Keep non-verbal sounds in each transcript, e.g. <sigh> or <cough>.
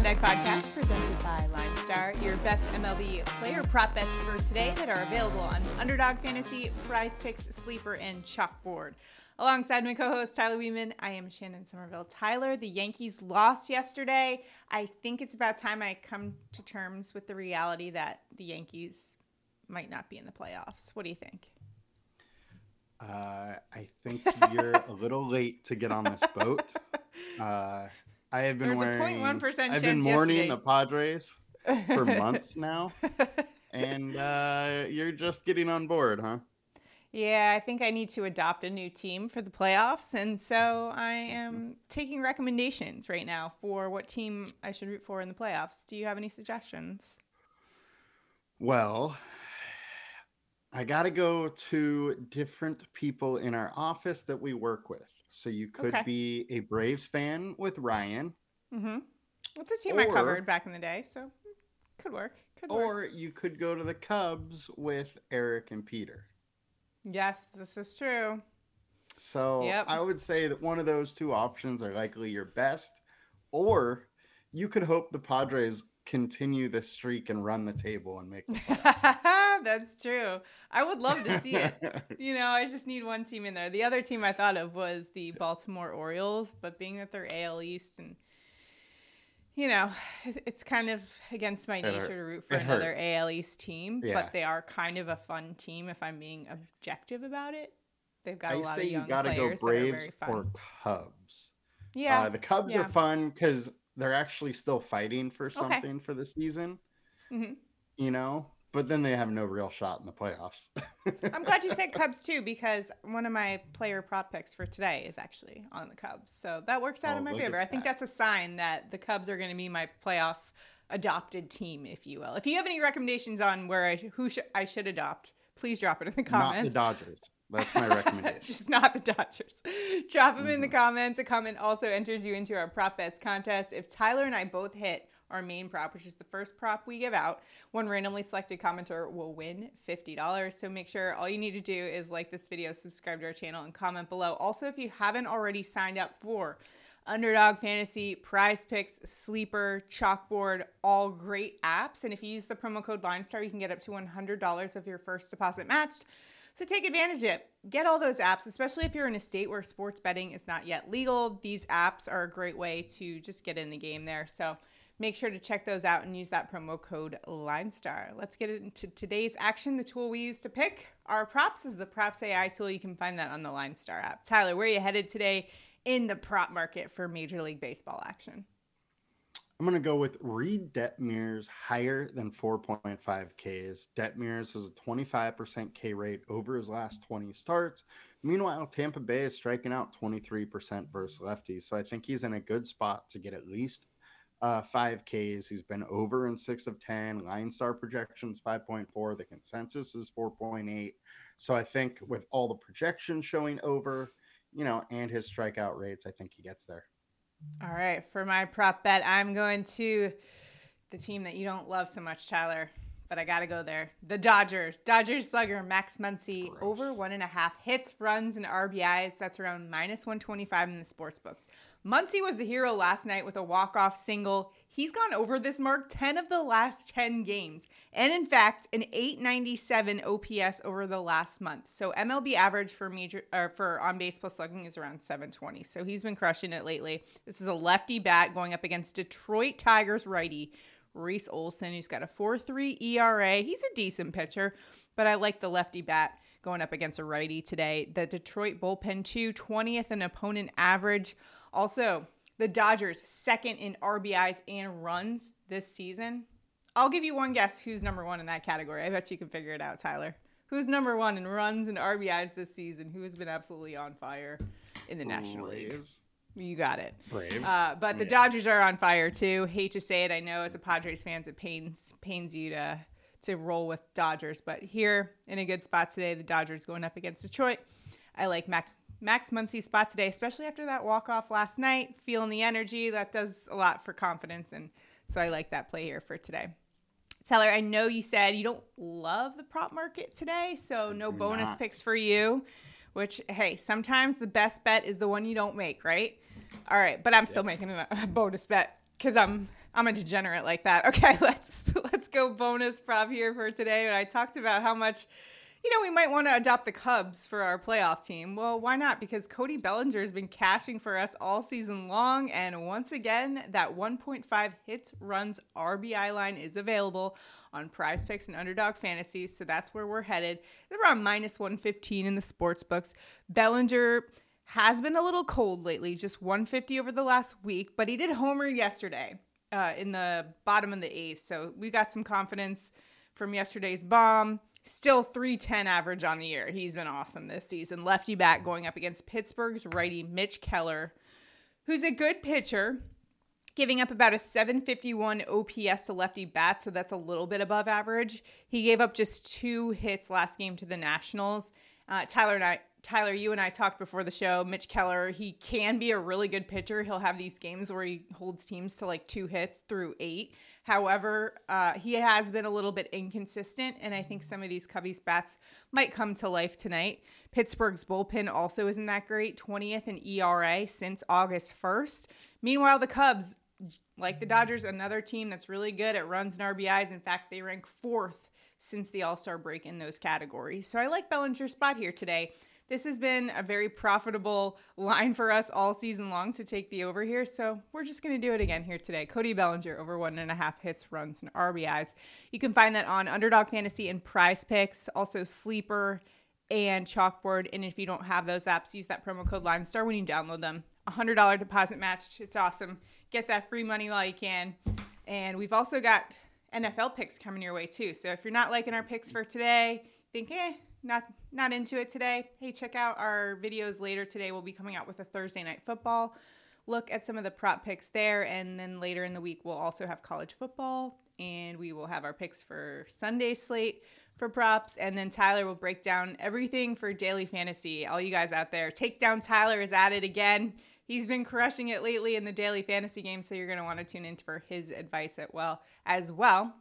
On Deck podcast presented by LineStar, your best MLB player prop bets for today that are available on Underdog Fantasy, Prize Picks, Sleeper, and Chalkboard. Alongside my co-host Tyler Wiemann, I am Shannon Sommerville. Tyler, the Yankees lost yesterday. I think it's about time I come to terms with the reality that the Yankees might not be in the playoffs. What do you think? Uh, I think you're a little late to get on this boat. <laughs> Uh, I have been There's wearing. a 0.1% chance I've been mourning yesterday. the Padres for <laughs> months now, and uh, you're just getting on board, huh? Yeah, I think I need to adopt a new team for the playoffs. And so I am taking recommendations right now for what team I should root for in the playoffs. Do you have any suggestions? Well, I got to go to different people in our office that we work with. So you could Okay. be a Braves fan with Ryan, Mm-hmm. It's a team I covered back in the day, so could work. Could work. or you could go to the Cubs with Eric and Peter. Yes, this is true. So Yep. I would say that one of those two options are likely your best, or you could hope the Padres continue the streak and run the table and make the playoffs. <laughs> <laughs> That's true. I would love to see it. <laughs> You know, I just need one team in there. The other team I thought of was the Baltimore Orioles, but being that they're AL East and you know, <sighs> it's kind of against my It hurt- nature to root for it another hurts. AL East team, Yeah. but they are kind of a fun team if I'm being objective about it. They've got a I lot say of you young got to go players are Braves or Cubs. yeah, Uh, the Cubs yeah. are fun because they're actually still fighting for something for the season, Mhm. you know, but then they have no real shot in the playoffs. <laughs> I'm glad you said Cubs too because one of my player prop picks for today is actually on the Cubs. So that works out Oh, in my favor. I think that's a sign that the Cubs are going to be my playoff adopted team, if you will. If you have any recommendations on where I who sh- I should adopt, please drop it in the comments. Not the. Dodgers. That's my <laughs> recommendation. Just not the Dodgers. Drop them in the Mhm. comments. A comment also enters you into our prop bets contest. If Tyler and I both hit our main prop, which is the first prop we give out, one randomly selected commenter will win $50. So make sure all you need to do is like this video, subscribe to our channel, and comment below. Also, if you haven't already signed up for Underdog Fantasy, Prize Picks, Sleeper, Chalkboard, all great apps. And if you use the promo code LineStar, you can get up to $100 of your first deposit matched. So take advantage of it. Get all those apps, especially if you're in a state where sports betting is not yet legal. These apps are a great way to just get in the game there. So make sure to check those out and use that promo code LineStar. Let's get into today's action. The tool we use to pick our props is the Props AI tool. You can find that on the LineStar app. Tyler, where are you headed today in the prop market for Major League Baseball action? I'm going to go with Reid Detmers higher than 4.5 Ks. Detmers has a 25% K rate over his last 20 starts. Meanwhile, Tampa Bay is striking out 23% versus lefties. So I think he's in a good spot to get at least uh, 5 Ks. He's been over in 6 of 10. Line star projections 5.4. The consensus is 4.8. So I think with all the projections showing over, you know, and his strikeout rates, I think he gets there. All right, for my prop bet, I'm going to the team that you don't love so much, Tyler, but I got to go there. The Dodgers. Dodgers slugger Max Muncy over one and a half hits, runs, and RBIs. That's around minus 125 in the sports books. Muncy was the hero last night with a walk-off single. He's gone over this mark 10 of the last 10 games. And in fact, an 897 OPS over the last month. So MLB average for major or for on base plus slugging is around 720. So he's been crushing it lately. This is a lefty bat going up against Detroit Tigers righty Reese Olson, who's got a 4.3 ERA. He's a decent pitcher, but I like the lefty bat going up against a righty today. The Detroit bullpen too, 20th in opponent average. Also, the Dodgers second in RBIs and runs this season. I'll give you one guess who's number one in that category. I bet you can figure it out, Tyler. Who's number one in runs and RBIs this season? Who has been absolutely on fire in the National League? You got it. Braves. Uh, but the Yeah. Dodgers are on fire too. Hate to say it, I know as a Padres fans, it pains pains you to to roll with Dodgers, but here in a good spot today, the Dodgers going up against Detroit. I like Mac, Max Muncy's spot today, especially after that walk off last night. Feeling the energy that does a lot for confidence, and so I like that play here for today. Tyler, I know you said you don't love the prop market today, so no bonus not. picks for you. Which, hey, sometimes the best bet is the one you don't make, right? All right, but I'm still making a, a bonus bet because I'm I'm a degenerate like that. <laughs> Okay, let's let's go bonus prop here for today. And I talked about how much, you know, we might want to adopt the Cubs for our playoff team. Well, why not? Because Cody Bellinger has been cashing for us all season long, and once again, that 1.5 hits, runs, RBI line is available on Prize Picks and Underdog Fantasy. So that's where we're headed. They're around minus 115 in the sports books. Bellinger has been a little cold lately, just 150 over the last week, but he did homer yesterday uh, in the bottom of the eighth. So we got some confidence from yesterday's bomb. Still 310 average on the year. He's been awesome this season. Lefty back going up against Pittsburgh's righty Mitch Keller, who's a good pitcher, giving up about a 751 OPS to lefty bats, so that's a little bit above average. He gave up just two hits last game to the Nationals. Uh, Tyler Tyler, you and I talked before the show. Mitch Keller, he can be a really good pitcher. He'll have these games where he holds teams to like two hits through eight. However, uh, he has been a little bit inconsistent, and I think some of these Cubbies bats might come to life tonight. Pittsburgh's bullpen also isn't that great, 20th in ERA since August 1st. Meanwhile, the Cubs, like the Dodgers, another team that's really good at runs and RBIs. In fact, they rank fourth since the All Star break in those categories. So I like Bellinger's spot here today. This has been a very profitable line for us all season long to take the over here. So we're just going to do it again here today. Cody Bellinger over one and a half hits, runs, and RBIs. You can find that on Underdog Fantasy and Prize Picks, also Sleeper and Chalkboard. And if you don't have those apps, use that promo code LineStar when you download them. $100 deposit match. It's awesome. Get that free money while you can. And we've also got NFL picks coming your way too. So if you're not liking our picks for today, think, eh, not not into it today. Hey, check out our videos later today. We'll be coming out with a Thursday night football. Look at some of the prop picks there, and then later in the week we'll also have college football, and we will have our picks for Sunday slate for props, and then Tyler will break down everything for daily fantasy. All you guys out there, Takedown Tyler is at it again. He's been crushing it lately in the daily fantasy game, so you're going to want to tune in for his advice at well as well.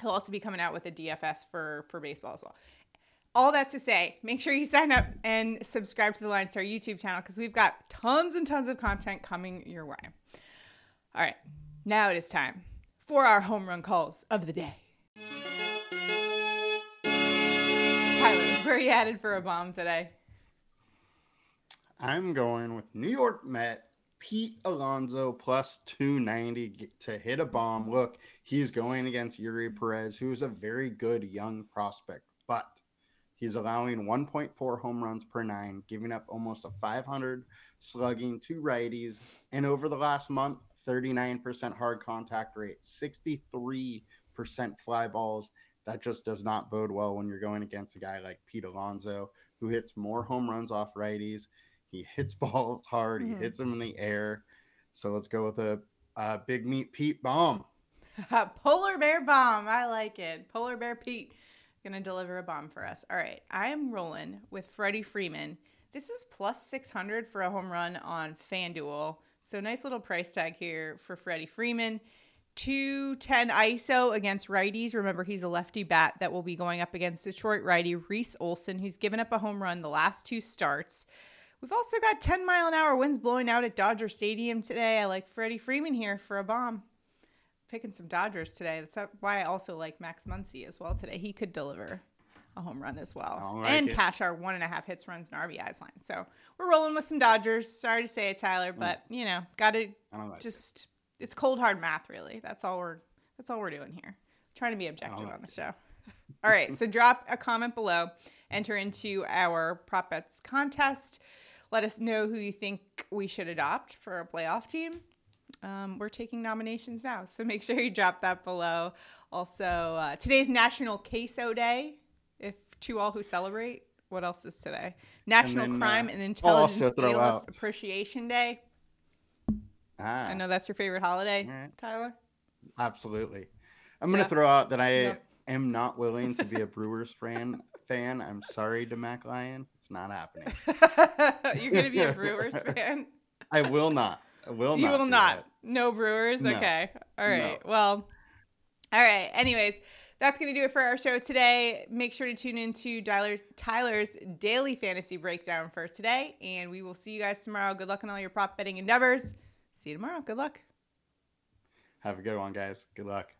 He'll also be coming out with a DFS for for baseball as well all that to say, make sure you sign up and subscribe to the Line Star YouTube channel because we've got tons and tons of content coming your way. All right, now it is time for our home run calls of the day. Tyler, where are you headed for a bomb today? I'm going with New York Met Pete Alonso plus 290 to hit a bomb. Look, he's going against Eury Perez, who's a very good young prospect, but He's allowing 1.4 home runs per nine, giving up almost a 500 slugging to righties. And over the last month, 39% hard contact rate, 63% fly balls. That just does not bode well when you're going against a guy like Pete Alonso, who hits more home runs off righties. He hits <laughs> balls hard, mm-hmm. he hits them in the air. So let's go with a, a big meat Pete bomb. <laughs> Polar bear bomb. I like it. Polar bear Pete gonna deliver a bomb for us. All right, I am rolling with Freddie Freeman. This is plus 600 for a home run on FanDuel. So nice little price tag here for Freddie Freeman. 210 ISO against righties. Remember, he's a lefty bat that will be going up against Detroit righty Reese Olson, who's given up a home run the last two starts. We've also got 10 mile an hour winds blowing out at Dodger Stadium today. I like Freddie Freeman here for a bomb picking some Dodgers today. That's why I also like Max Muncy as well today. He could deliver a home run as well like and it. cash our one and a half hits, runs, and RBIs line. So we're rolling with some Dodgers. Sorry to say it, Tyler, but mm. you know, got to like just it. it's cold hard math, really. That's all we're that's all we're doing here. Trying to be objective like on the it. show. <laughs> all right, so drop a comment below. Enter into our prop bets contest. Let us know who you think we should adopt for a playoff team um, we're taking nominations now. So make sure you drop that below. Also, uh, today's National Queso Day. If to all who celebrate, what else is today? National and then, Crime uh, and Intelligence Analyst Appreciation Day. Ah. I know that's your favorite holiday, right. Tyler. Absolutely. I'm going to throw out that I yeah. am not willing to be a <laughs> Brewers fan. Fan, I'm sorry to Mac Lion. It's not happening. <laughs> You're going to be a <laughs> Brewers fan. I will not. I will you not. will not. No Brewers. No. Okay. All right. No. Well. All right. Anyways, that's going to do it for our show today. Make sure to tune into Tyler's, Tyler's daily fantasy breakdown for today, and we will see you guys tomorrow. Good luck on all your prop betting endeavors. See you tomorrow. Good luck. Have a good one, guys. Good luck.